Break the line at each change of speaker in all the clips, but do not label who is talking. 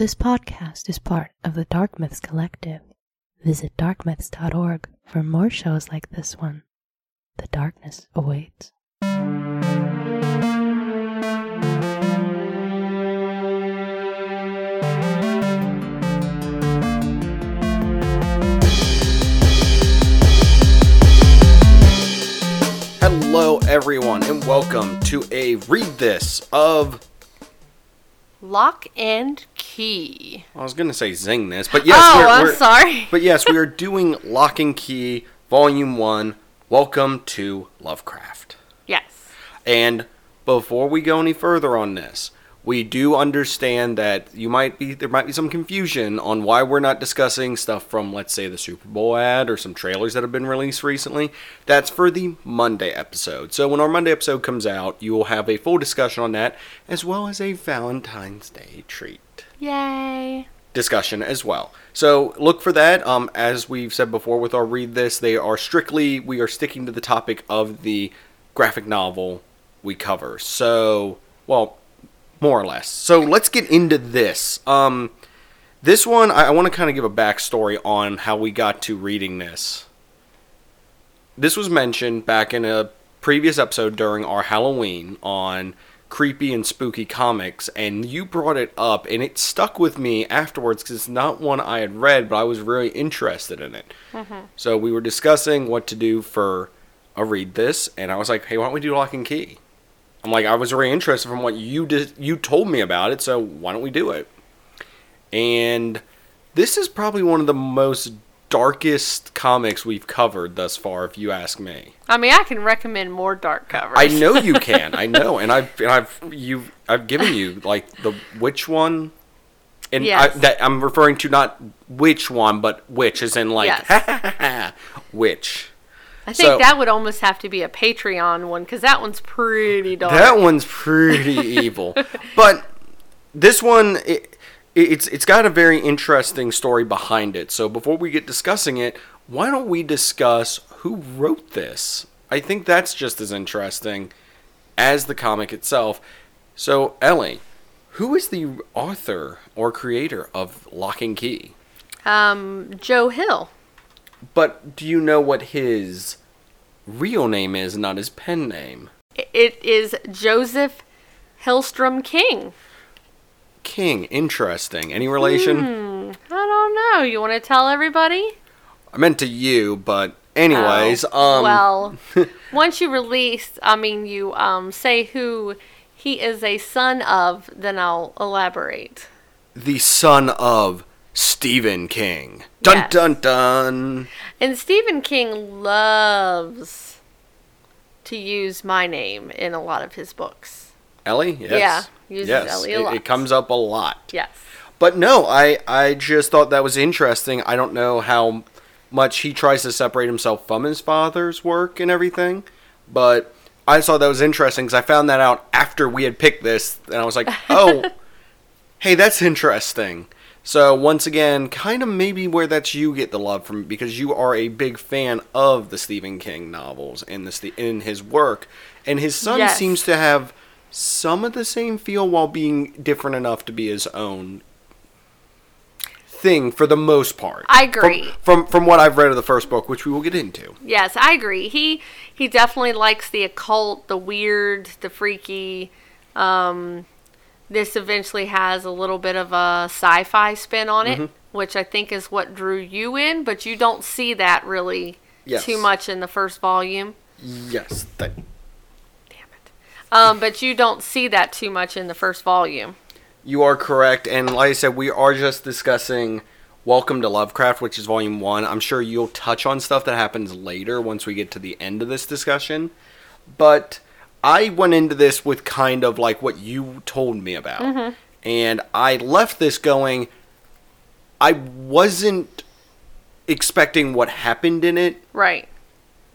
This podcast is part of the Dark Myths Collective. Visit darkmyths.org for more shows like this one. The darkness awaits.
Hello, everyone, and welcome to a read this of.
Locke and Key.
I was gonna say zing this, but yes,
oh,
we're,
I'm
we're-
sorry.
But yes, we are doing Locke and Key, Volume One. Welcome to Lovecraft.
Yes.
And before we go any further on this, we do understand that you might be there might be some confusion on why we're not discussing stuff from let's say the Super Bowl ad or some trailers that have been released recently. That's for the Monday episode. So when our Monday episode comes out, you will have a full discussion on that as well as a Valentine's Day treat
Yay.
discussion as well. So look for that. Um, as we've said before with our read this, they are strictly we are sticking to the topic of the graphic novel we cover. So well, more or less. So let's get into this. Um, this one I, I want to kind of give a backstory on how we got to reading this. This was mentioned back in a previous episode during our Halloween on creepy and spooky comics, and you brought it up, and it stuck with me afterwards because it's not one I had read, but I was really interested in it. So we were discussing what to do for a read this, and I was like, hey, why don't we do Locke and Key? I'm like, I was very interested from what you did, you told me about it, so why don't we do it? And this is probably one of the most darkest comics we've covered thus far, if you ask me.
I mean, I can recommend more dark covers.
I know you can. I know, and I've and I've you I've given you like the which one, and
Yes.
I, that I'm referring to not which one, but which is in like which.
I think
so-
that would almost have to be a Patreon one because that one's pretty dark.
That one's pretty evil, but this one it, it's it's got a very interesting story behind it. So before we get discussing it, why don't we discuss who wrote this? I think that's just as interesting as the comic itself. So Ellie, who is the author or creator of Locke and Key?
um, Joe Hill.
But do you know what his real name is, not his pen name?
It is Joseph Hillstrom King.
King, interesting. Any relation?
I don't know. You want to tell everybody?
I meant to you, but anyways,
Oh,
um
well, once you release, I mean, you um, say who he is a son of, then I'll elaborate.
the son of Stephen King. Dun
Yes.
dun dun.
And Stephen King loves to use my name in a lot of his books.
Ellie? Yes.
Yeah, uses
yes.
Ellie a
it,
lot.
it comes up a lot.
Yes.
But no, I I just thought that was interesting. I don't know how much he tries to separate himself from his father's work and everything, but I thought that was interesting because I found that out after we had picked this, and I was like, oh, hey, that's interesting. So once again, kind of maybe where that's you get the love from because you are a big fan of the Stephen King novels and the in his work, and his son
Yes.
seems to have some of the same feel while being different enough to be his own thing for the most part.
I agree.
From, from from what I've read of the first book, which we will get into.
Yes, I agree. He he definitely likes the occult, the weird, the freaky. Um, this eventually has a little bit of a sci-fi spin on it,
Mm-hmm.
which I think is what drew you in. But you don't see that really
Yes.
too much in the first volume.
Yes,
Damn it. Um, but you don't see that too much in the first volume.
you are correct. And like I said, we are just discussing Welcome to Lovecraft, which is volume one. I'm sure you'll touch on stuff that happens later once we get to the end of this discussion. But I went into this with kind of like what you told me about. And I left this going, I wasn't expecting what happened in it
Right.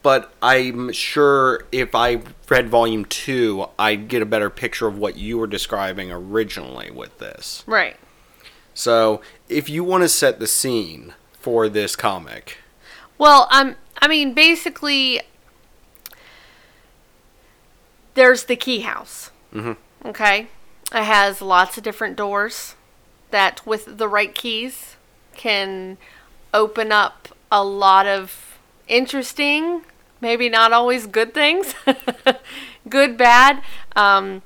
but I'm sure if I read volume two, I'd get a better picture of what you were describing originally with this.
Right.
So, if you want to set the scene for this comic,
Well, um, I mean, basically, there's the key house.
Mhm.
Okay, it has lots of different doors that with the right keys can open up a lot of interesting, maybe not always good things, good, bad. Um,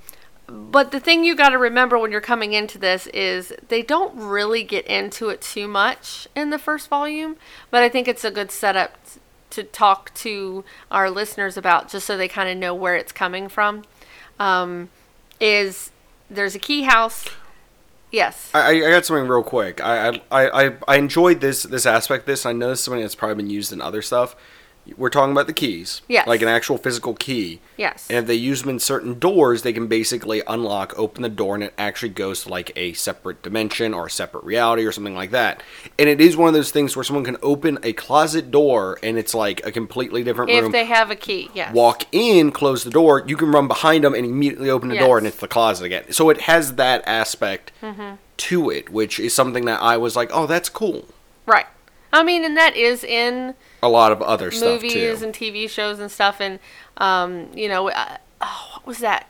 but the thing you got to remember when you're coming into this is they don't really get into it too much in the first volume, but I think it's a good setup to talk to our listeners about just so they kind of know where it's coming from. Um, is there's a key house. Yes.
I, I got something real quick. I, I, I, I enjoyed this this aspect. Of this I know this is something that's probably been used in other stuff. We're talking about the keys,
Yes.
like an actual physical key.
Yes.
And if they use them in certain doors, they can basically unlock, open the door, and it actually goes to like a separate dimension or a separate reality or something like that. And it is one of those things where someone can open a closet door and it's like a completely different
if
room.
they have a key, yes.
Walk in, close the door, you can run behind them and immediately open the door, and it's the closet again. So it has that aspect
Mm-hmm.
to it, which is something that I was like, oh, that's cool.
Right. I mean, and that is in
A lot of other stuff
movies
too.
and TV shows and stuff. And, um, you know, uh, oh, what was that?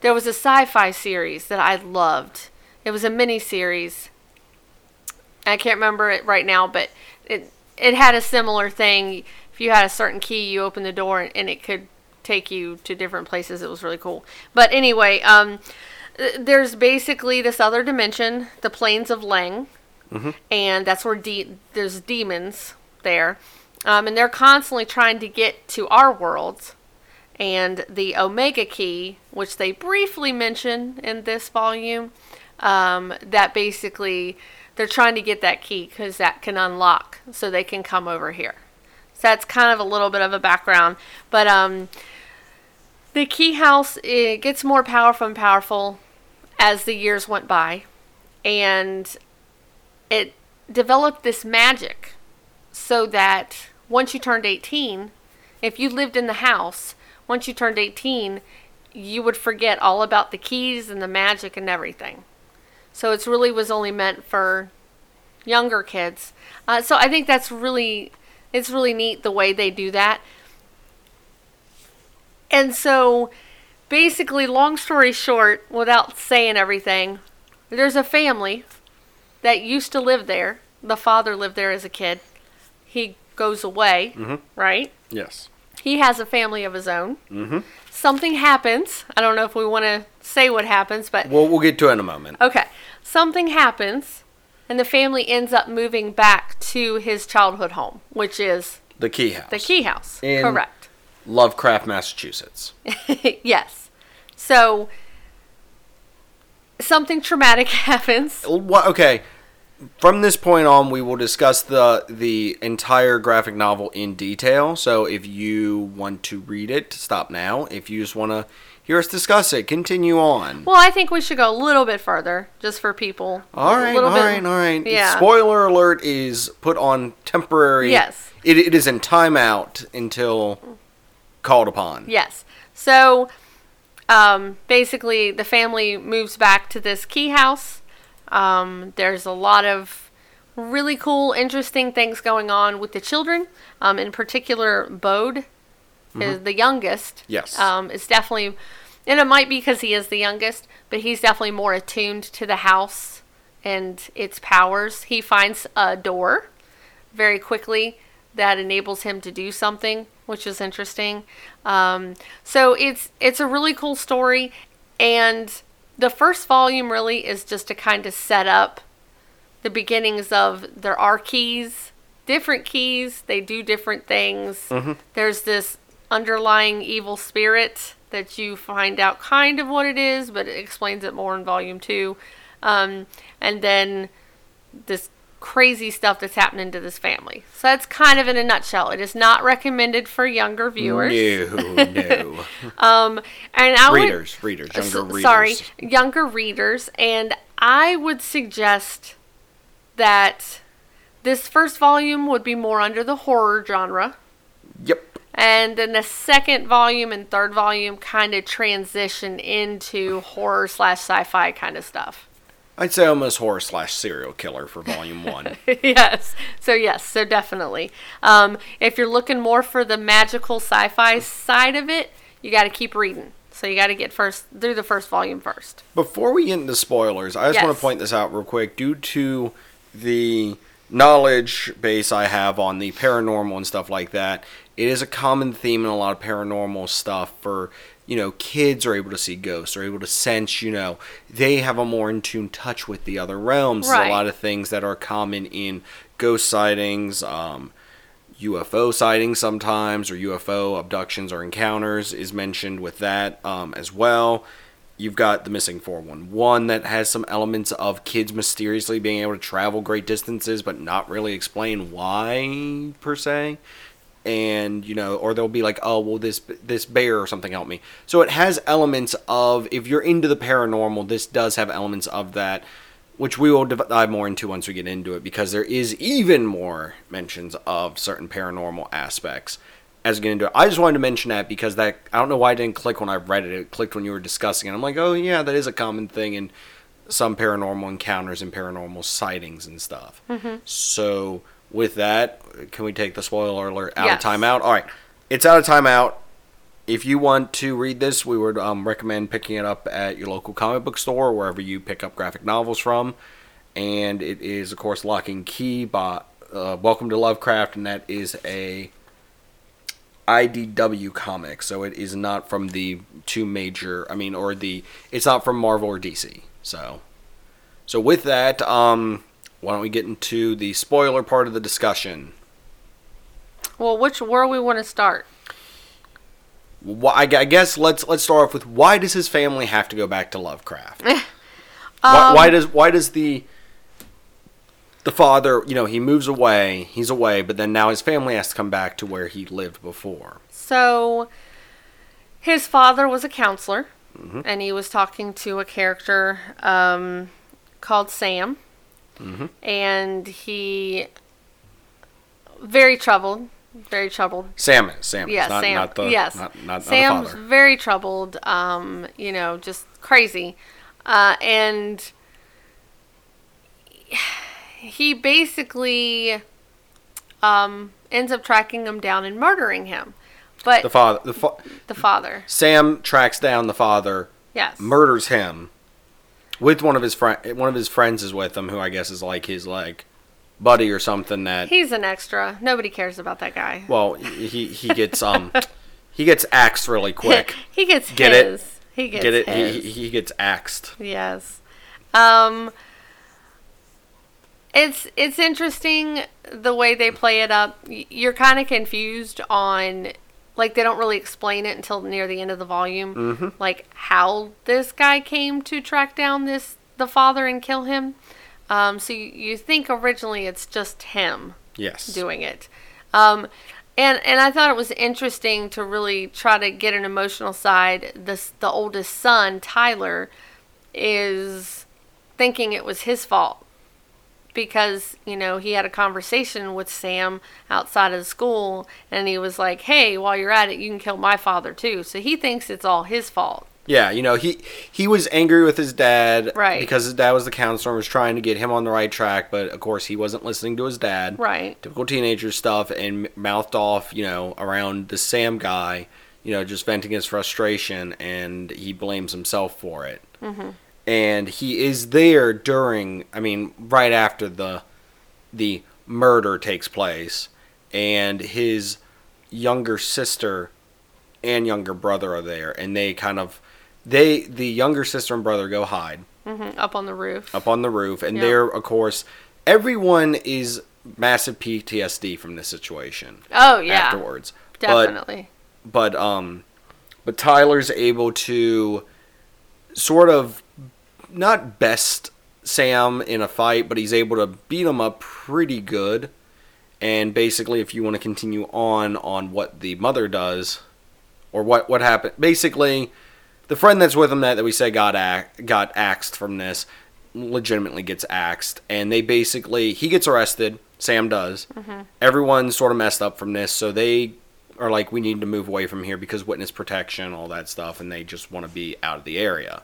There was a sci fi series that I loved. It was a mini series. I can't remember it right now, but it, it had a similar thing. If you had a certain key, you open the door and, and it could take you to different places. It was really cool. But anyway, um, there's basically this other dimension, the plains of Lang, and that's where de- there's demons there, um, and they're constantly trying to get to our worlds. And the Omega key, which they briefly mention in this volume, um, that basically they're trying to get that key because that can unlock so they can come over here. So that's kind of a little bit of a background, but um, the key house it gets more powerful and powerful as the years went by, and it developed this magic so that once you turned 18, if you lived in the house, once you turned 18, you would forget all about the keys and the magic and everything. So it really was only meant for younger kids. Uh, so I think that's really, it's really neat the way they do that. And so basically, long story short, without saying everything, there's a family that used to live there. The father lived there as a kid. He goes away, right?
yes.
He has a family of his own. Mm-hmm. Something happens. I don't know if we want to say what happens, but
Well, we'll get to it in a moment.
okay. Something happens, and the family ends up moving back to his childhood home, which is
The key house.
the key house.
In-
Correct.
Lovecraft, Massachusetts.
yes. So something traumatic happens.
What, okay. From this point on, we will discuss the the entire graphic novel in detail. So if you want to read it, stop now. If you just want to hear us discuss it, continue on.
Well, I think we should go a little bit further, just for people.
all right, all
bit-
right, all right.
Yeah.
Spoiler alert is put on temporary.
Yes.
It, it is in timeout until called upon.
Yes. So um, basically, the family moves back to this key house. Um, there's a lot of really cool, interesting things going on with the children. Um, in particular, Bode is the youngest.
Yes.
Um, is definitely, and it might be because he is the youngest, but he's definitely more attuned to the house and its powers. He finds a door very quickly that enables him to do something, which is interesting. Um, so it's it's a really cool story, and the first volume really is just to kind of set up the beginnings of there are keys, different keys. They do different things. There's this underlying evil spirit that you find out kind of what it is, but it explains it more in volume two. Um, and then this crazy stuff that's happening to this family. So that's kind of in a nutshell. It is not recommended for younger viewers.
No, no.
Um, and I would-
readers, readers, younger readers.
Sorry, younger readers. And I would suggest that this first volume would be more under the horror genre.
Yep.
And then the second volume and third volume kind of transition into horror slash sci fi kind of stuff.
I'd say almost horror slash serial killer for volume one.
yes. So yes. So definitely. Um, if you're looking more for the magical sci-fi side of it, you got to keep reading. So you got to get first through the first volume first.
Before we get into spoilers, I just want to point this out real quick. Due to the knowledge base I have on the paranormal and stuff like that, it is a common theme in a lot of paranormal stuff for, you know, kids are able to see ghosts, are able to sense, you know, they have a more in tune touch with the other realms. There's
Right.
A lot of things that are common in ghost sightings, um, UFO sightings sometimes, or UFO abductions or encounters is mentioned with that um, as well. You've got the missing 411 that has some elements of kids mysteriously being able to travel great distances, but not really explain why per se. And you know, or they'll be like, "Oh, well, this this bear or something helped me." So it has elements of if you're into the paranormal, this does have elements of that which we will dive more into once we get into it because there is even more mentions of certain paranormal aspects as we get into it. I just wanted to mention that because that I don't know why i didn't click when I read it. It clicked when you were discussing it. I'm like, oh yeah, that is a common thing in some paranormal encounters and paranormal sightings and stuff. Mm-hmm. So with that, can we take the spoiler alert out
Yes.
of timeout? All right, it's out of timeout if you want to read this, we would um, recommend picking it up at your local comic book store, wherever you pick up graphic novels from. And it is, of course, Locke and Key by uh, Welcome to Lovecraft, and that is a IDW comic, so it is not from the two major. I mean, or the it's not from Marvel or DC. So, so with that, um, why don't we get into the spoiler part of the discussion?
Well, which where we want to start?
Why, I guess let's let's start off with why does his family have to go back to Lovecraft? why,
Um,
why does why does the the father you know he moves away he's away but then now his family has to come back to where he lived before
So, his father was a counselor,
Mm-hmm.
and he was talking to a character um, called Sam,
Mm-hmm.
and he very troubled, very troubled.
Sam is Sam
Yes,
not,
Sam.
not the
yes,
not, not, not
Sam's
father
very troubled. Um, you know, just crazy, uh, and he basically um, ends up tracking him down and murdering him. But
the father the fa-
the father,
Sam tracks down the father
yes,
murders him with one of his friend one of his friends is with him who I guess is like his like buddy or something that
he's an extra. Nobody cares about that guy.
well he he gets um he gets axed really quick
he gets
Get it?
He gets
get it
his.
he, he gets axed
Yes. Um it's it's interesting the way they play it up. You're kind of confused on like they don't really explain it until near the end of the volume.
Mhm.
Like how this guy came to track down this the father and kill him. Um so you, you think originally it's just him
yes
doing it. Um, and and I thought it was interesting to really try to get an emotional side. This the oldest son, Tyler, is thinking it was his fault because you know he had a conversation with Sam outside of school, and he was like, "Hey, while you're at it, you can kill my father too." So he thinks it's all his fault.
Yeah, you know, he he was angry with his dad
Right.
because his dad was the counselor and was trying to get him on the right track, but of course he wasn't listening to his dad.
Right.
Typical teenager stuff and mouthed off, you know, around the Sam guy, you know, just venting his frustration and he blames himself for it. Mm-hmm. And he is there during, I mean, right after the the murder takes place and his younger sister and younger brother are there and they kind of they the younger sister and brother go hide
hmm Up on the roof.
up on the roof and
Yeah.
they're of course everyone is massive PTSD from this situation
oh yeah,
afterwards But-
definitely.
but um but Tyler's able to sort of not best Sam in a fight, but he's able to beat him up pretty good. And basically, if you want to continue on on what the mother does, or what what happened, basically, the friend that's with him that, that we said got got axed from this, legitimately gets axed, and they basically he gets arrested. Sam does. Mm-hmm. Everyone's sort of messed up from this, so they are like, we need to move away from here because witness protection, all that stuff, and they just want to be out of the area.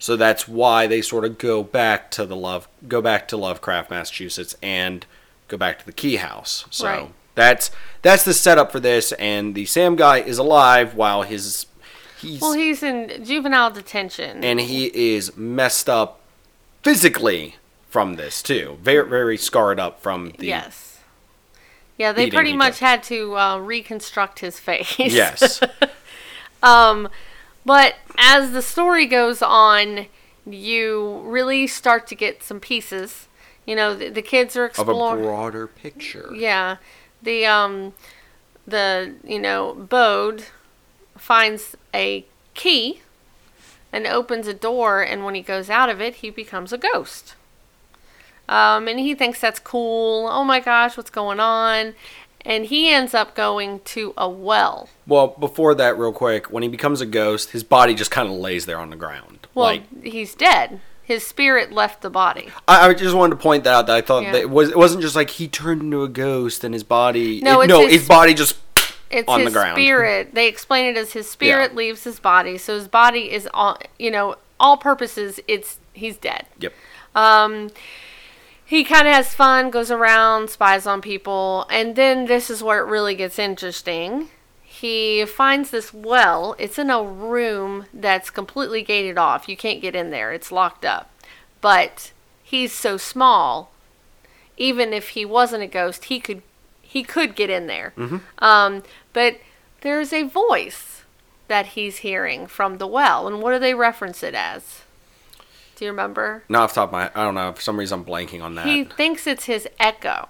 So that's why they sort of go back to the love, go back to Lovecraft, Massachusetts, and go back to the Key House. So
Right.
that's that's the setup for this. And the Sam guy is alive while his he's
Well, he's in juvenile detention.
and he is messed up physically from this too. Very very scarred up from the
yes. Yeah, they pretty much had to uh, reconstruct his face.
Yes.
Um, but as the story goes on, you really start to get some pieces. You know, the, the kids are exploring
of a broader picture.
Yeah, the um, the you know, Bode finds a key and opens a door, and when he goes out of it, he becomes a ghost. Um, and he thinks that's cool. Oh my gosh, what's going on? And he ends up going to a well.
Well, before that, real quick, when he becomes a ghost, his body just kind of lays there on the ground.
Well,
like
he's dead. His spirit left the body.
I, I just wanted to point that out. That I thought
Yeah.
that it was it wasn't just like he turned into a ghost and his body.
No,
it- no,
his-
his body just
It's
on the
his
ground.
spirit. They explain it as his spirit
Yeah.
leaves his body, so his body is on. You know, all purposes, it's he's dead.
yep.
Um, he kind of has fun, goes around, spies on people, and then this is where it really gets interesting. He finds this well. It's in a room that's completely gated off. You can't get in there. It's locked up. But he's so small, even if he wasn't a ghost, he could he could get in there. Um, but there's a voice that he's hearing from the well, and what do they reference it as? Do you remember?
Not off the top of my, I don't know. For some reason, I'm blanking on that.
He thinks it's his echo.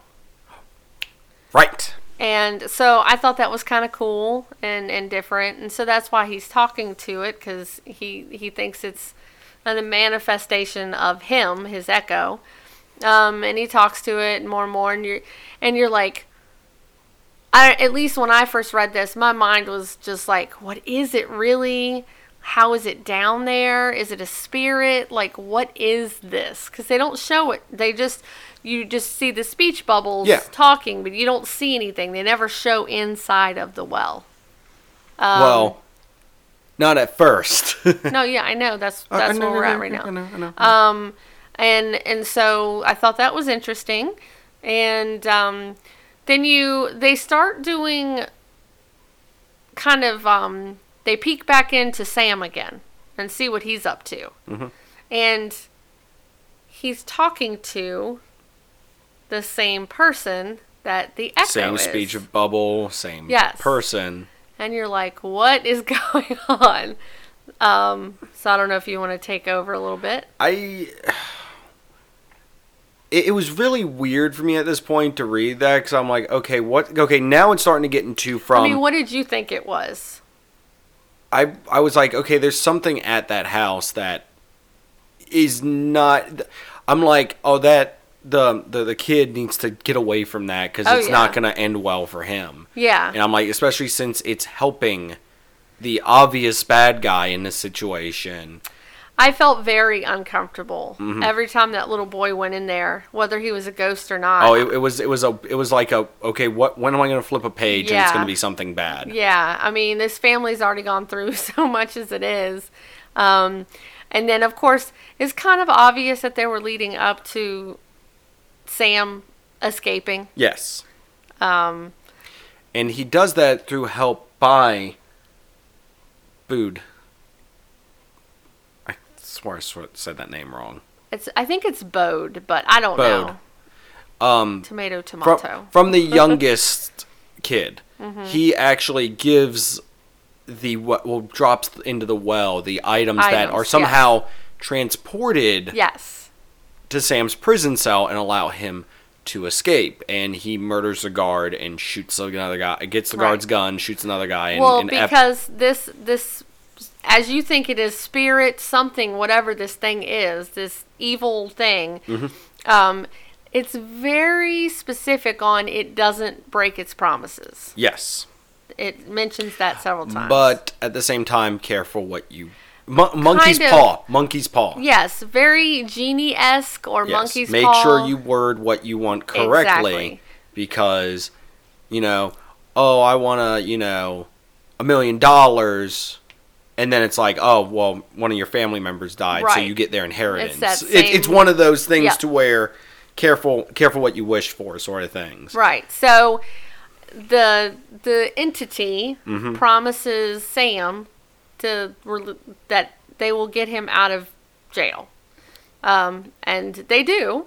right.
And so I thought that was kind of cool and, and different. And so that's why he's talking to it because he, he thinks it's a manifestation of him, his echo. Um, and he talks to it more and more. And you're, and you're like, I, at least when I first read this, my mind was just like, what is it really? How is it down there? Is it a spirit? Like, what is this? Because they don't show it. They just, you just see the speech bubbles
Yeah.
talking, but you don't see anything. They never show inside of the well. Um,
well, not at first.
no, yeah, I know. That's
I
that's
know,
where we're at
know,
right now.
I know, I know.
Um, and and so I thought that was interesting, and um, then you they start doing kind of um, they peek back into Sam again and see what he's up to,
Mm-hmm.
and he's talking to the same person that the echo
same
is.
speech of bubble, same
Yes.
person.
and you're like, what is going on? Um, so I don't know if you want to take over a little bit.
I. It, it was really weird for me at this point to read that because I'm like, okay, what? Okay, now it's starting to get into from.
I mean, what did you think it was?
I I was like, okay, there's something at that house that is not. I'm like, oh, that the the, the kid needs to get away from that because
Oh,
it's not gonna end well for him.
Yeah.
And I'm like, especially since it's helping the obvious bad guy in this situation.
I felt very uncomfortable
Mm-hmm.
every time that little boy went in there, whether he was a ghost or not.
Oh, it, it was it was a it was like a okay, what when am I gonna flip a page and it's gonna be something bad?
yeah, I mean, this family's already gone through so much as it is. Um, and then, of course, it's kind of obvious that they were leading up to Sam escaping.
Yes.
Um,
And he does that through help by Bood. I swear I sw- said that name wrong.
it's I think it's Bode, but I don't
Bode.
know.
Um,
Tomato, tomato.
from the youngest kid,
Mm-hmm.
he actually gives the what well drops into the well the items, that
Items,
are
yes.
somehow transported
yes.
to Sam's prison cell and allow him to escape. And he murders the guard and shoots another guy. Gets the
Right.
guard's gun, shoots another guy. And,
well,
and F-
because this this as you think it is spirit something whatever this thing is this evil thing
Mm-hmm.
um it's very specific on it doesn't break its promises
yes,
it mentions that several times
but at the same time, careful what you. Mon- monkey's
Kind of-
paw. Monkey's paw.
yes very genie-esque or
Yes,
monkey's
Make
paw.
sure you word what you want correctly
Exactly.
because, you know, oh, I want to, you know, a million dollars. And then it's like, oh, well, one of your family members died, so you get their inheritance.
that
It- it's one of those things
Yeah.
to where careful, careful what you wish for, sort of things.
Right. So the the entity
Mm-hmm.
promises Sam to that they will get him out of jail, um, and they do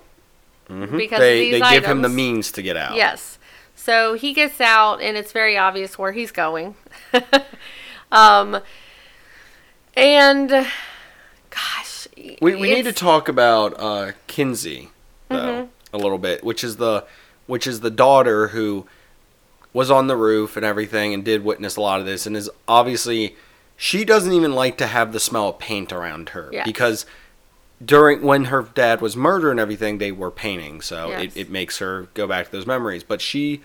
because
Mm-hmm. they
of
they
these
give him the means to get out.
Yes. So he gets out, and it's very obvious where he's going. um, and gosh,
We, we need to talk about uh, Kinsey though
Mm-hmm.
a little bit, which is the which is the daughter who was on the roof and everything and did witness a lot of this and is obviously she doesn't even like to have the smell of paint around her because during when her dad was murdered and everything they were painting so
Yes.
it, it makes her go back to those memories but she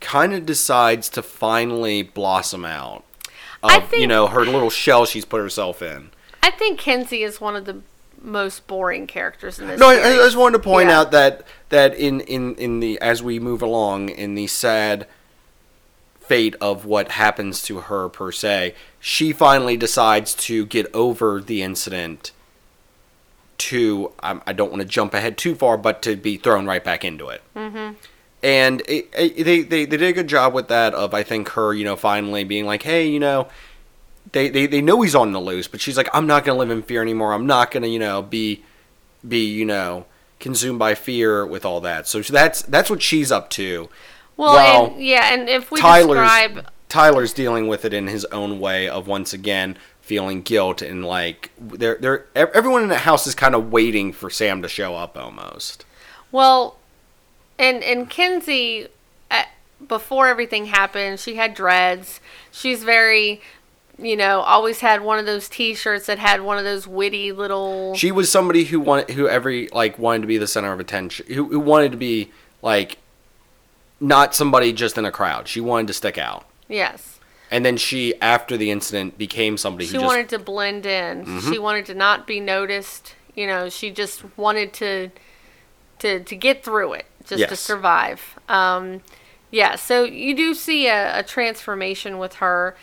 kind of decides to finally blossom out of
I
you know her little shell she's put herself in
I think Kenzie is one of the most boring characters in this.
No, I, I just wanted to point
Yeah.
out that that in, in in the as we move along in the sad fate of what happens to her per se, she finally decides to get over the incident. To I, I don't want to jump ahead too far, but to be thrown right back into it. Mm-hmm. And it, it, they, they they did a good job with that. Of I think her, you know, finally being like, hey, you know, they, they, they know he's on the loose, but she's like, I'm not gonna live in fear anymore. I'm not gonna, you know, be be, you know, consumed by fear with all that. So that's that's what she's up to.
Well, and, yeah, and if we
Tyler's
describe
Tyler's dealing with it in his own way of once again feeling guilt and like they're they're everyone in the house is kind of waiting for Sam to show up almost.
Well, and and Kinsey, uh, before everything happened, she had dreads. She's very, you know, always had one of those T-shirts that had one of those witty little.
She was somebody who wanted who every like wanted to be the center of attention. Who, who wanted to be like not somebody just in a crowd. She wanted to stick out.
yes,
And then she, after the incident, became somebody
she
just
wanted to blend in.
Mm-hmm.
She wanted to not be noticed. You know, she just wanted to to to get through it, just to survive. Um, yeah, so you do see a, a transformation with her.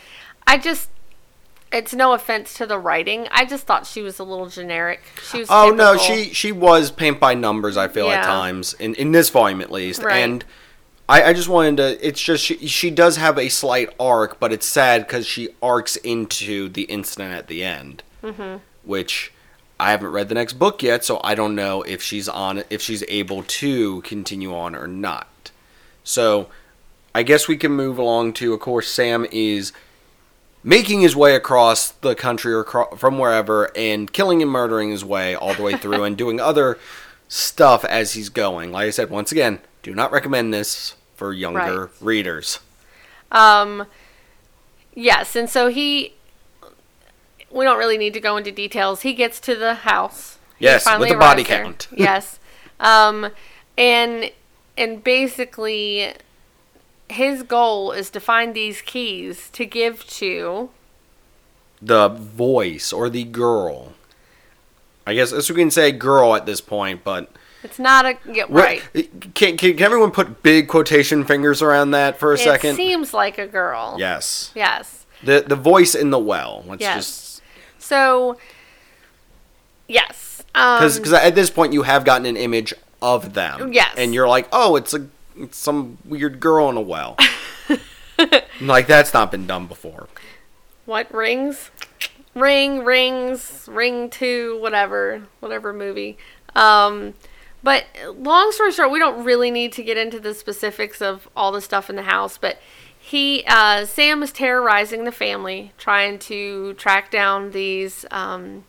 I just, it's no offense to the writing. I just thought she was a little generic. She was.
Oh no, she she was paint by numbers. I feel at times in in this volume at least,
Right.
and I, I just wanted to. It's just she she does have a slight arc, but it's sad because she arcs into the incident at the end, mm-hmm. which I haven't read the next book yet, so I don't know if she's on if she's able to continue on or not. So I guess we can move along to. Of course, Sam is making his way across the country or cro- from wherever and killing and murdering his way all the way through and doing other stuff as he's going. Like I said, once again, do not recommend this for younger
Right.
readers.
Um, yes, and so he. We don't really need to go into details. He gets to the house.
Yes, with a body
there.
count.
yes, um, and and basically, his goal is to find these keys to give to.
The voice or the girl. I guess as we can say girl at this point, but
It's not a yeah, right.
Can, can, can everyone put big quotation fingers around that for a
It
second?
seems like a girl.
yes.
Yes.
The the voice in the well. Let's
Yes.
just
So. Yes. Um,
because at this point you have gotten an image of them.
Yes.
And you're like, oh, it's a it's some weird girl in a well. like that's not been done before.
What rings? Ring, rings, ring two, whatever, whatever movie. Um, but long story short, we don't really need to get into the specifics of all the stuff in the house. But he, uh, Sam, is terrorizing the family, trying to track down these, um,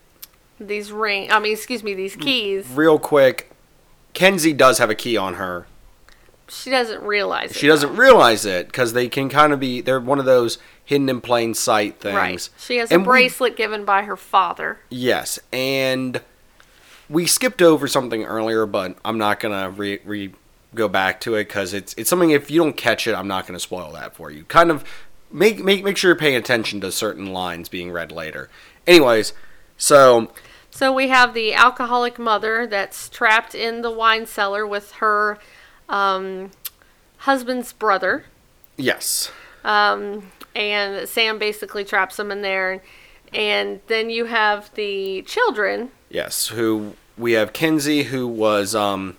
these ring. I mean, excuse me, these keys.
Real quick, Kenzie does have a key on her.
She doesn't realize it.
She
it.
doesn't realize it because they can kind of be. They're one of those hidden in plain sight things.
Right. She has a
And we-
bracelet given by her father.
Yes, and we skipped over something earlier, but I'm not gonna re, re go back to it because it's it's something. If you don't catch it, I'm not gonna spoil that for you. Kind of make make make sure you're paying attention to certain lines being read later. Anyways, so
So we have the alcoholic mother that's trapped in the wine cellar with her um, husband's brother.
yes,
Um, and Sam basically traps them in there. And then you have the children.
yes. Who we have Kenzie, who was um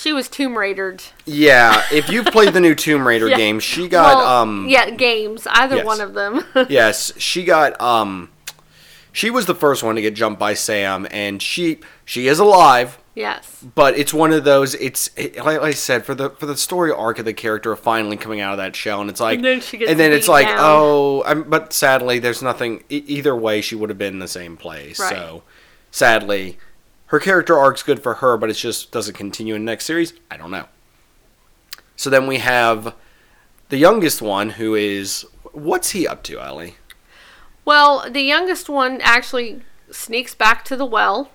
She was Tomb Raidered.
Yeah, if you've played the new Tomb Raider
Yeah.
game, she got
Well,
um
yeah, games. Either
yes.
one of them.
yes, she got um she was the first one to get jumped by Sam and she she is alive,
yes.
but it's one of those it's it, like I said for the for the story arc of the character of finally coming out of that shell and it's like
And then she gets
and then it's like
down.
oh I'm, but sadly there's nothing e- either way she would have been in the same place.
Right.
So sadly her character arc's good for her, but it just doesn't continue in the next series. I don't know. So then we have the youngest one who is what's he up to, Ellie?
Well, the youngest one actually sneaks back to the well,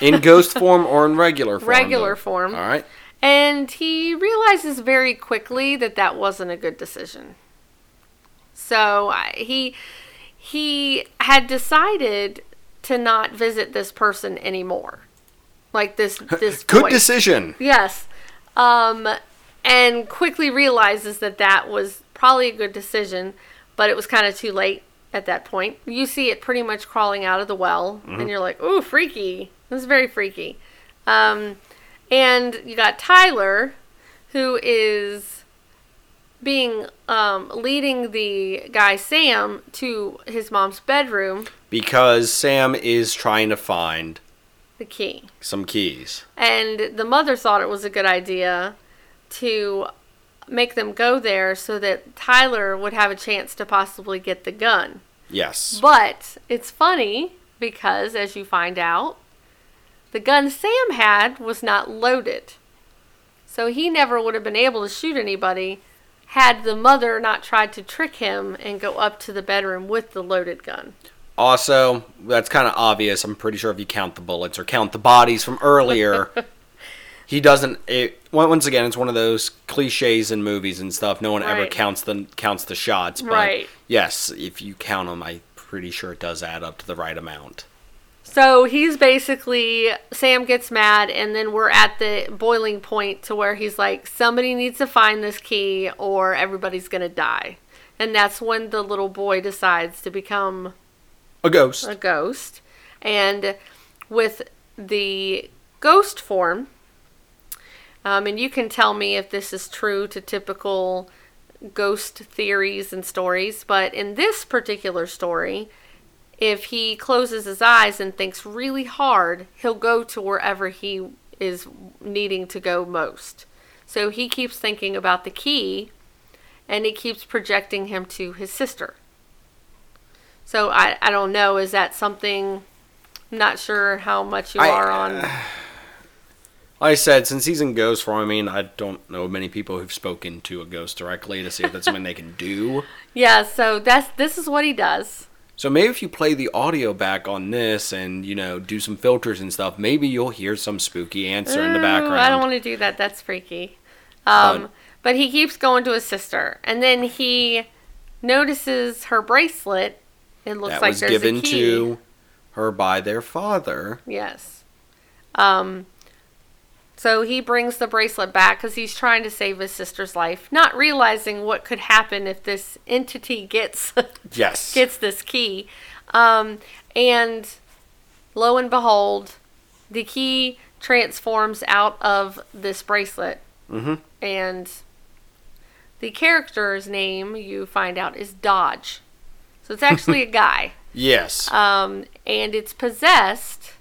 In ghost form or in regular form?
Regular
though?
form.
All right.
and he realizes very quickly that that wasn't a good decision. So I- he he had decided to not visit this person anymore, like this this
Good
voice.
decision.
Yes. Um, and quickly realizes that that was probably a good decision, but it was kind of too late at that point. You see it pretty much crawling out of the well, and you're like, ooh, freaky. This is very freaky. Um, and you got Tyler, who is being um, leading the guy Sam to his mom's bedroom,
Because Sam is trying to find
the key.
some keys.
And the mother thought it was a good idea to make them go there so that Tyler would have a chance to possibly get the gun.
Yes.
But it's funny because, as you find out, the gun Sam had was not loaded. So he never would have been able to shoot anybody had the mother not tried to trick him and go up to the bedroom with the loaded gun.
Also, that's kind of obvious. I'm pretty sure if you count the bullets or count the bodies from earlier, he doesn't. It, once again, it's one of those cliches in movies and stuff. No one ever counts the counts the shots. But
Right.
Yes, if you count them, I'm pretty sure it does add up to the right amount.
So he's basically Sam gets mad, and then we're at the boiling point to where he's like, somebody needs to find this key, or everybody's gonna die. And that's when the little boy decides to become
A ghost.
a ghost, and with the ghost form, um, and you can tell me if this is true to typical ghost theories and stories, but in this particular story, if he closes his eyes and thinks really hard, he'll go to wherever he is needing to go most. So he keeps thinking about the key and it keeps projecting him to his sister. So I, I don't know, is that something I'm not sure how much you
I-
are on
Like I said, since he's in ghost form, I mean, I don't know many people who've spoken to a ghost directly to see if that's something they can do.
Yeah, so that's this is what he does.
So maybe if you play the audio back on this and you know do some filters and stuff, maybe you'll hear some spooky answer in the background.
I don't want to do that. That's freaky. Um,
Fun.
but he keeps going to his sister, and then he notices her bracelet. It looks
that
like
was
there's
given
a key.
to her by their father.
Yes. Um. So he brings the bracelet back because he's trying to save his sister's life, not realizing what could happen if this entity gets
Yes.
gets this key. Um, and lo and behold, the key transforms out of this bracelet.
Mhm.
And the character's name, you find out, is Dodge. So it's actually a guy.
yes.
Um, and it's possessed.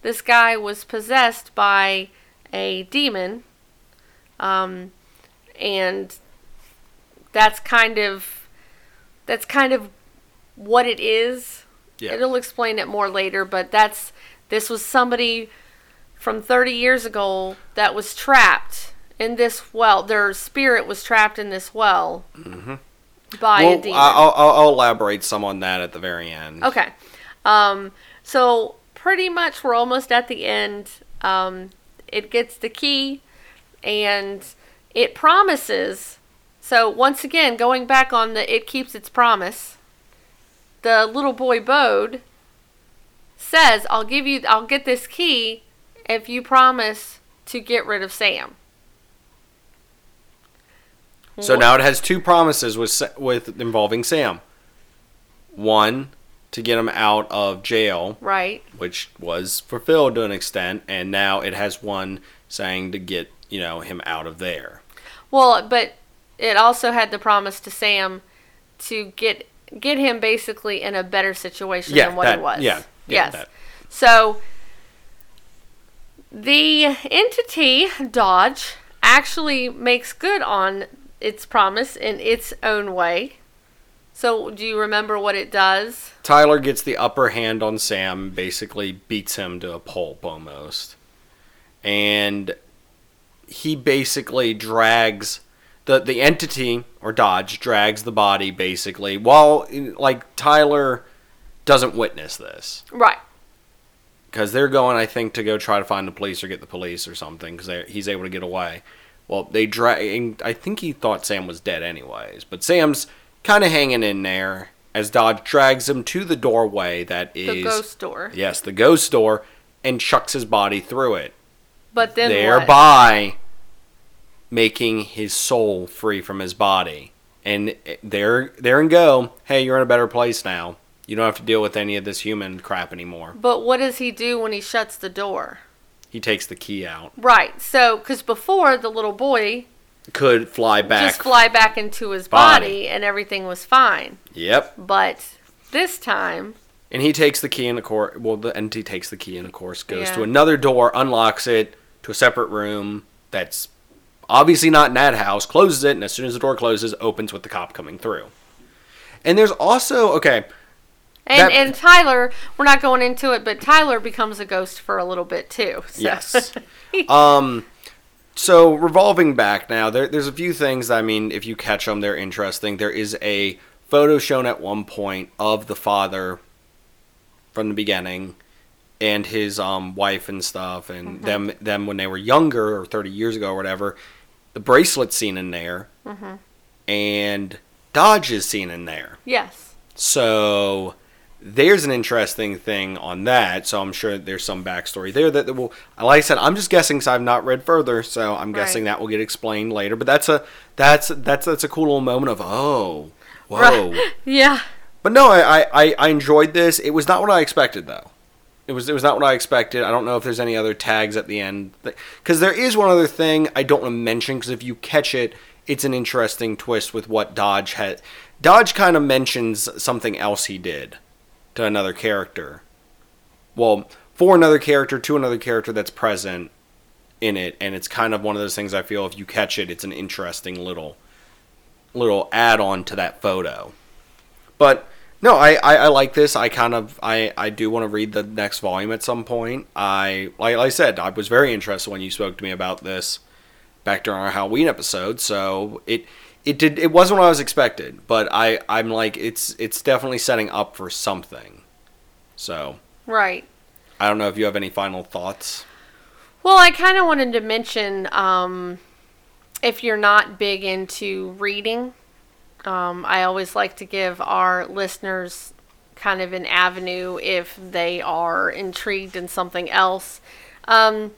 This guy was possessed by a demon. Um, and that's kind of that's kind of what it is.
yeah.
It'll explain it more later, but that's this was somebody from 30 years ago that was trapped in this well. Their spirit was trapped in this well by
Mm-hmm. well,
demon.
I'll, I'll, I'll elaborate some on that at the very end.
Okay. Um, so pretty much we're almost at the end. Um, it gets the key and it promises. So once again, going back on the it keeps its promise. The little boy Bode says, "I'll give you I'll get this key if you promise to get rid of Sam."
So now it has two promises with with involving Sam. One, to get him out of jail,
Right.
which was fulfilled to an extent, and now it has one saying to get you know him out of there.
Well, but it also had the promise to Sam to get get him basically in a better situation
Yeah,
than what
that-
he was.
yeah, yeah,
yes.
that.
So the entity Dodge actually makes good on its promise in its own way. So do you remember what it does?
Tyler gets the upper hand on Sam, basically beats him to a pulp almost. And he basically drags the the entity or Dodge drags the body basically while like Tyler doesn't witness this
Right.
because they're going I think to go try to find the police or get the police or something because he's able to get away. Well, they drag. I think he thought Sam was dead anyways, but Sam's kind of hanging in there as Dodge drags him to the doorway that is
The ghost door.
Yes, the ghost door, and chucks his body through it,
But then what?
thereby making his soul free from his body. And eh, there, there and go. Hey, you're in a better place now. You don't have to deal with any of this human crap anymore.
But what does he do when he shuts the door?
He takes the key out.
Right. So, because before the little boy
Could fly back.
just fly back into his
Body.
body and everything was fine.
Yep.
But this time,
And he takes the key and of course, well, the entity takes the key and of course goes
Yeah.
to another door, unlocks it to a separate room that's obviously not in that house, closes it, and as soon as the door closes, opens with the cop coming through. And there's also okay,
and
That-
and Tyler, we're not going into it, but Tyler becomes a ghost for a little bit too. So.
yes. um, so revolving back now, there, there's a few things. That, I mean, if you catch them, they're interesting. There is a photo shown at one point of the father from the beginning and his um, wife and stuff, and them them when they were younger or 30 years ago or whatever. The bracelet seen in there, and Dodge is seen in there.
yes.
So there's an interesting thing on that. So I'm sure there's some backstory there that will. Like I said, I'm just guessing because I've not read further. So I'm guessing that will get explained later. But that's a that's that's that's a cool little moment of oh whoa.
Right. Yeah.
But no, I, I I enjoyed this. It was not what I expected though. It was it was not what I expected. I don't know if there's any other tags at the end because there is one other thing I don't want to mention because if you catch it, it's an interesting twist with what Dodge had. Dodge kind of mentions something else he did to another character. Well, for another character to another character that's present in it, and it's kind of one of those things I feel if you catch it, it's an interesting little little add on to that photo. But no, I, I, I like this. I kind of I, I do want to read the next volume at some point. I like, like I said, I was very interested when you spoke to me about this back during our Halloween episode. So it it did it wasn't what I was expected, but I I'm like it's it's definitely setting up for something. So
Right.
I don't know if you have any final thoughts.
Well, I kind of wanted to mention um, if you're not big into reading, um, I always like to give our listeners kind of an avenue if they are intrigued in something else. Um,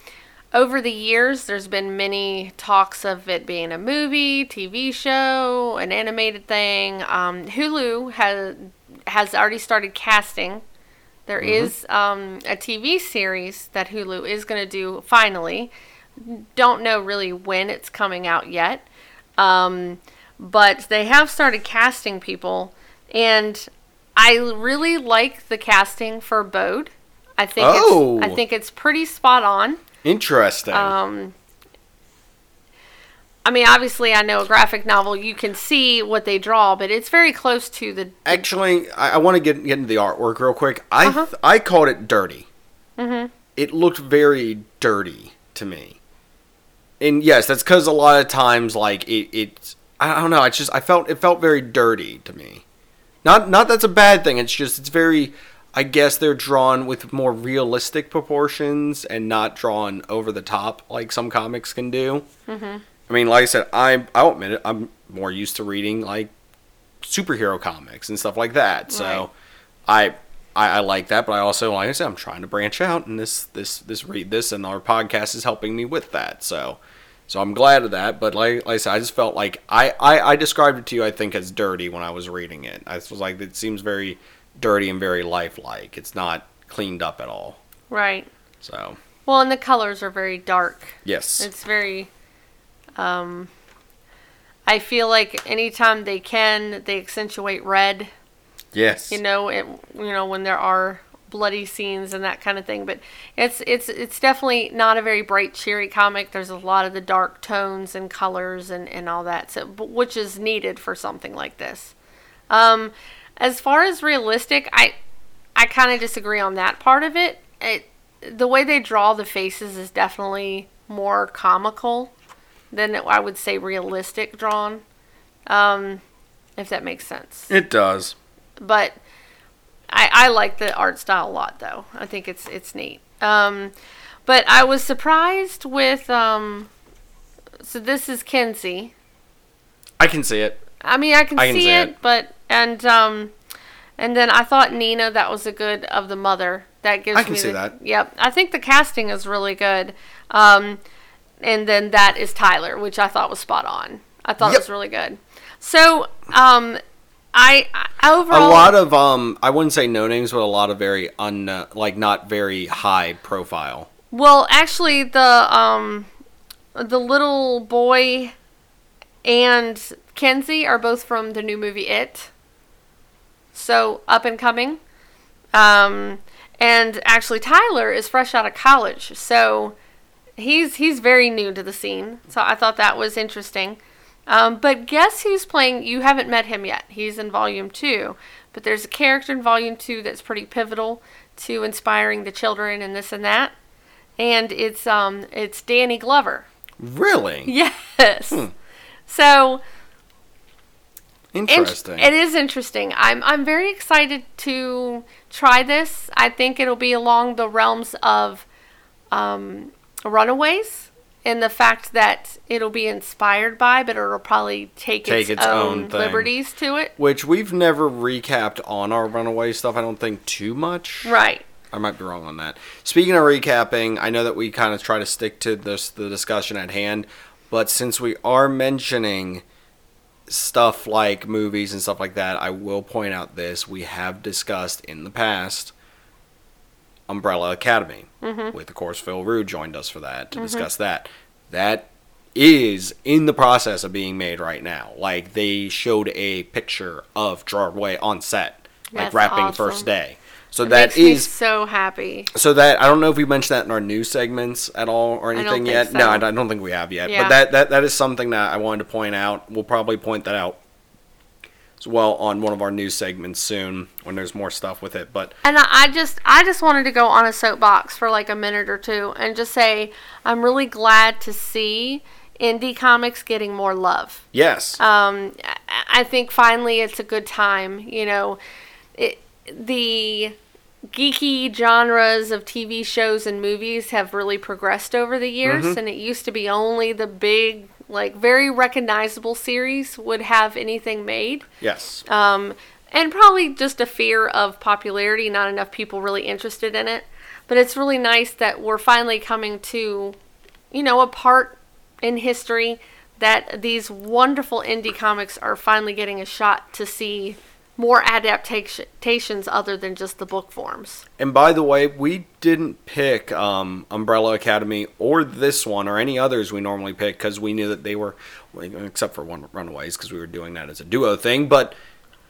over the years, there's been many talks of it being a movie, TV show, an animated thing. Um, Hulu has has already started casting. There is um, a TV series that Hulu is going to do finally. Don't know really when it's coming out yet. Um, but they have started casting people, and I really like the casting for Bode. I think
Oh.
it's, I think it's pretty spot on.
Interesting.
Um, I mean, obviously, I know a graphic novel. You can see what they draw, but it's very close to the.
Actually, I, I want to get get into the artwork real quick. I
Uh-huh.
th- I called it dirty. Mm-hmm. It looked very dirty to me. And yes, that's because a lot of times, like it, it, I don't know. It's just I felt it felt very dirty to me. Not not that's a bad thing. It's just it's very. I guess they're drawn with more realistic proportions and not drawn over the top like some comics can do. Mm-hmm. I mean, like I said, I I'll admit it. I'm more used to reading like superhero comics and stuff like that. So I, I I like that, but I also like I said I'm trying to branch out and this this this read this and our podcast is helping me with that. So so I'm glad of that. But like, like I said, I just felt like I, I I described it to you I think as dirty when I was reading it. I was like it seems very dirty and very lifelike. It's not cleaned up at all.
Right.
So
Well, and the colors are very dark.
yes,
It's very. Um, I feel like anytime they can, they accentuate red.
yes,
You know, it, you know when there are bloody scenes and that kind of thing. But it's it's it's definitely not a very bright, cheery comic. There's a lot of the dark tones and colors and and all that. So, which is needed for something like this. Um, as far as realistic, I I kind of disagree on that part of it. It the way they draw the faces is definitely more comical than I would say realistic drawn. Um, if that makes sense
it does.
but I, I like the art style a lot though. I think it's it's neat. Um, but I was surprised with um, so this is Kenzie.
I can see it.
I mean I can,
I can
see,
see
it,
it.
but and um, and then I thought Nina that was a good of the mother. That gives
I can
me
see
the,
that.
Yep, I think the casting is really good. Um, and then that is Tyler, which I thought was spot on. I thought it
Yep.
was really good. So um, I overall
a lot of um, I wouldn't say no names, but a lot of very un like not very high profile.
Well, actually, the um, the little boy and Kenzie are both from the new movie It. So up and coming, um, and actually Tyler is fresh out of college, so he's he's very new to the scene. So I thought that was interesting. Um, but guess who's playing? You haven't met him yet. He's in volume two, but there's a character in volume two that's pretty pivotal to inspiring the children and this and that, and it's um it's Danny Glover.
Really
Yes. So int-
interesting.
it is interesting. I'm I'm very excited to try this. I think it'll be along the realms of um, Runaways and the fact that it'll be inspired by, but it'll probably take,
Take
its,
its
own,
own
liberties to it.
Which we've never recapped on our runaway stuff. I don't think too much.
Right.
I might be wrong on that. Speaking of recapping, I know that we kind of try to stick to this the discussion at hand, but since we are mentioning stuff like movies and stuff like that, I will point out this: we have discussed in the past Umbrella Academy, mm-hmm. with of course Phil Rude joined us for that to mm-hmm. discuss that. That is in the process of being made right now. Like they showed a picture of Gerard Way on set, like
That's
wrapping
awesome.
first day. So
It
that
me so happy.
so that I don't know if we mentioned that in our news segments at all or anything yet.
so.
No, I don't think we have yet.
Yeah.
But that, that that is something that I wanted to point out. We'll probably point that out as well on one of our news segments soon when there's more stuff with it. But
And I, just I just wanted to go on a soapbox for like a minute or two and just say I'm really glad to see indie comics getting more love.
yes,
Um, I- I think finally it's a good time. You know, it, the geeky genres of TV shows and movies have really progressed over the years, and it used to be only the big, like very recognizable series would have anything made.
yes,
Um, and probably just a fear of popularity, not enough people really interested in it. But it's really nice that we're finally coming to, you know, a part in history that these wonderful indie comics are finally getting a shot to see more adaptations other than just the book forms.
And by the way, we didn't pick um, Umbrella Academy or this one or any others we normally pick because we knew that they were, except for one Runaways because we were doing that as a duo thing. But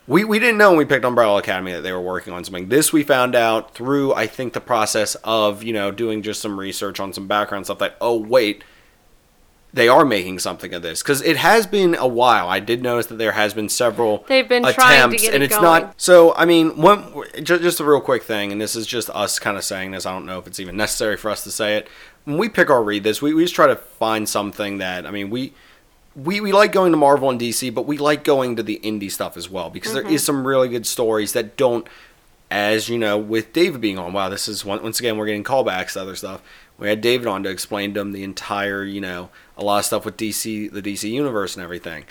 we, we didn't know when we picked Umbrella Academy that they were working on something. This we found out through, I think, the process of, you know, doing just some research on some background stuff that, oh, wait, they are making something of this because it has been a while. I did notice that there has been several
They've been
attempts,
trying to get
and it's
going.
not. So I mean, one just, just a real quick thing, and this is just us kind of saying this. I don't know if it's even necessary for us to say it. When we pick our read this, we, we just try to find something that I mean we. We, we like going to Marvel and DC, but we like going to the indie stuff as well because there is mm-hmm. some really good stories that don't as you know, with David being on, wow, this is one, once again we're getting callbacks to other stuff. We had David on to explain to him the entire, you know, a lot of stuff with DC, the DC universe and everything.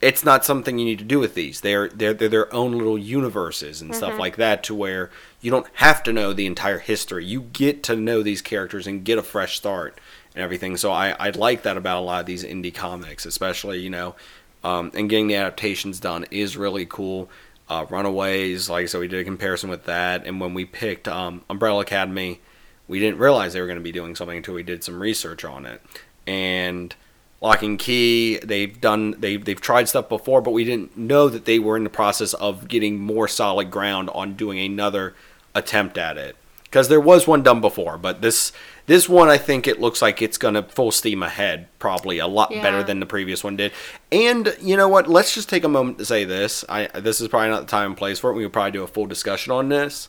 It's not something you need to do with these. They're they're they're their own little universes and stuff like that, to where you don't have to know the entire history. You get to know these characters and get a fresh start and everything. So I I like that about a lot of these indie comics, especially you know, um, and getting the adaptations done is really cool. uh, Runaways. Like I said, we did a comparison with that, and when we picked um, Umbrella Academy, we didn't realize they were going to be doing something until we did some research on it. And Locke and Key, they've done they they've tried stuff before, but we didn't know that they were in the process of getting more solid ground on doing another attempt at it. Because there was one done before, but this this one I think it looks like it's gonna full steam ahead, probably a lot
Yeah.
better than the previous one did. And you know what? Let's just take a moment to say this. I this is probably not the time and place for it. We could probably do a full discussion on this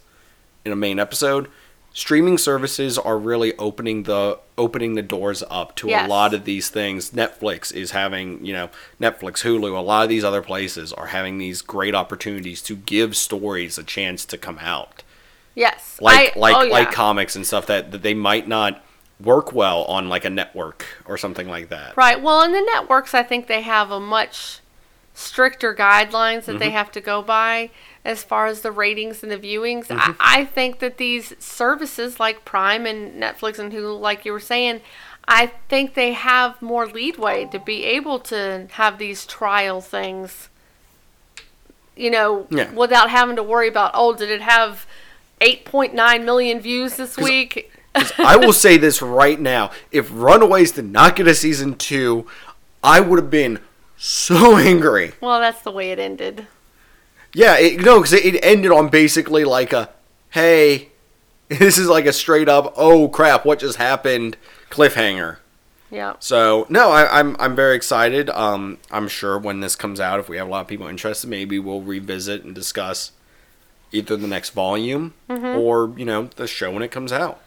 in a main episode. Streaming services are really opening the opening the doors up to
Yes.
a lot of these things. Netflix is having, you know, Netflix, Hulu, a lot of these other places are having these great opportunities to give stories a chance to come out.
Yes.
Like
I-
like
oh, yeah.
like comics and stuff that, that they might not work well on like a network or something like that.
Right. Well, in the networks, I think they have a much stricter guidelines that they
Mm-hmm.
have to go by as far as the ratings and the viewings.
Mm-hmm.
I, I think that these services like Prime and Netflix and Hulu, like you were saying, I think they have more leadway to be able to have these trial things. You know,
Yeah.
without having to worry about oh, did it have 8.9 million views this week?
I will say this right now: if Runaways did not get a season two, I would have been so angry.
well, that's the way it ended.
Yeah, it, no, because it, it ended on basically like a, "Hey, this is like a straight up, oh crap, what just happened?" cliffhanger.
Yeah.
So no, I, I'm I'm very excited. Um, I'm sure when this comes out, if we have a lot of people interested, maybe we'll revisit and discuss either the next volume or you know the show when it comes out.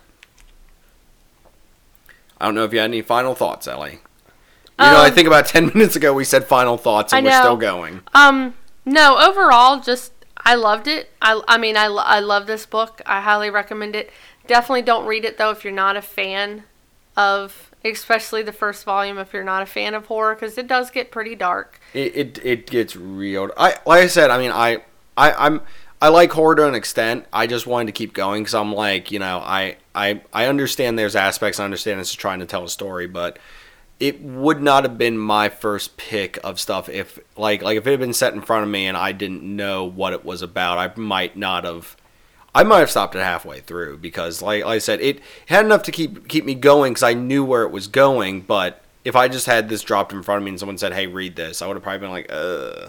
I don't know if you had any final thoughts, Ellie. You know, I
Um,
think about ten minutes ago we said final thoughts, and we're still going.
Um, no, overall, just I loved it. I, I mean, I, I love this book. I highly recommend it. Definitely don't read it though if you're not a fan of, especially the first volume. If you're not a fan of horror, because it does get pretty dark.
It, it it gets real. I like I said. I mean, I I I'm I like horror to an extent. I just wanted to keep going because I'm like, you know, I I I understand there's aspects. I understand it's trying to tell a story, but it would not have been my first pick of stuff if like like if it had been set in front of me and I didn't know what it was about. I might not have. I might have stopped it halfway through because, like, like I said, it had enough to keep keep me going because I knew where it was going. But if I just had this dropped in front of me and someone said, "Hey, read this," I would have probably been like, "Uh."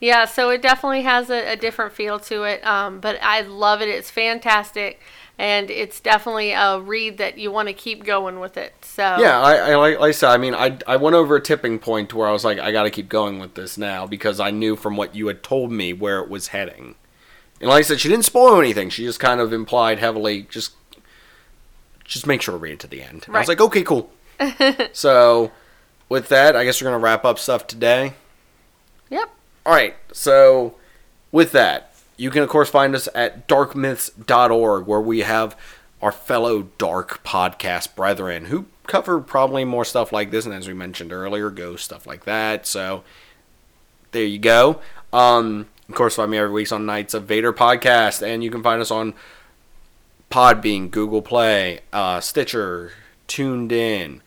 Yeah, so it definitely has a, a different feel to it. Um, but I love it. It's fantastic, and it's definitely a read that you want to keep going with it. So
Yeah, I, I like, like I said. I mean, I I went over a tipping point where I was like, I got to keep going with this now because I knew from what you had told me where it was heading. And like I said, she didn't spoil anything. She just kind of implied heavily, just just make sure to read it to the end. And I was like, okay, cool. so, with that, I guess we're gonna wrap up stuff today.
Yep.
All right. So, with that, you can of course find us at darkmyths.org where we have our fellow dark podcast brethren who cover probably more stuff like this and as we mentioned earlier, ghost stuff like that. So, there you go. Um, of course, find me every week on Nights of Vader podcast, and you can find us on Podbean, Google Play, uh, Stitcher, TuneIn,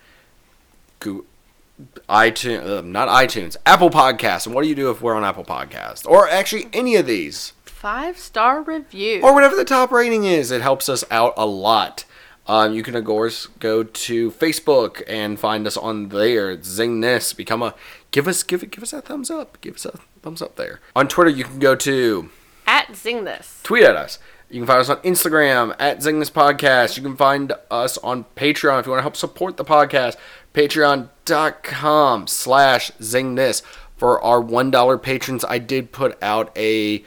iTunes, uh, not iTunes, Apple Podcasts. And what do you do if we're on Apple Podcasts, or actually any of these,
Five star review.
or whatever the top rating is? It helps us out a lot. Um, you can of course go to Facebook and find us on there. Zing this, become a give us give it give us that thumbs up, give us a thumbs up there. On Twitter, you can go to
at Zing This.
tweet at us. You can find us on Instagram at Zing This Podcast. You can find us on Patreon if you want to help support the podcast. Patreon.com slash Zing This. For our $1 patrons, I did put out a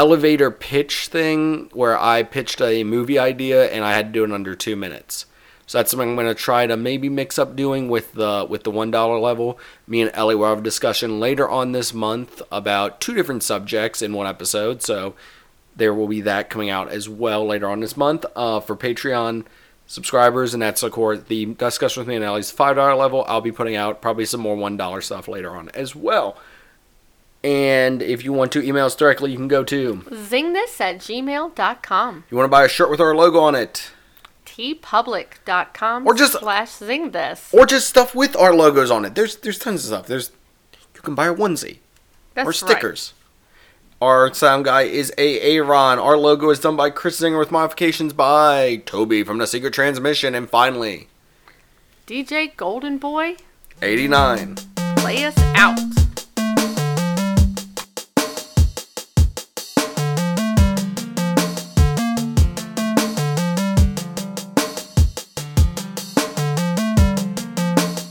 elevator pitch thing where I pitched a movie idea and I had to do it under two minutes. So that's something I'm going to try to maybe mix up doing with the with the one dollar level. Me and Ellie will have a discussion later on this month about two different subjects in one episode. So there will be that coming out as well later on this month uh, for Patreon subscribers, and that's of course the discussion with me and Ellie's five dollar level. I'll be putting out probably some more one dollar stuff later on as well. And if you want to email us directly, you can go to.
Zingthis at gmail.com.
You want to buy a shirt with our logo on it,
teepublic.com
Or just-
slash zingthis.
or just stuff with our logos on it. There's there's tons of stuff. There's you can buy a onesie
That's
or
right.
stickers. Our sound guy is A. Aaron. Our logo is done by Chris Zinger with modifications by Toby from the Secret Transmission. And finally,
DJ Golden Boy,
eighty nine.
play us out.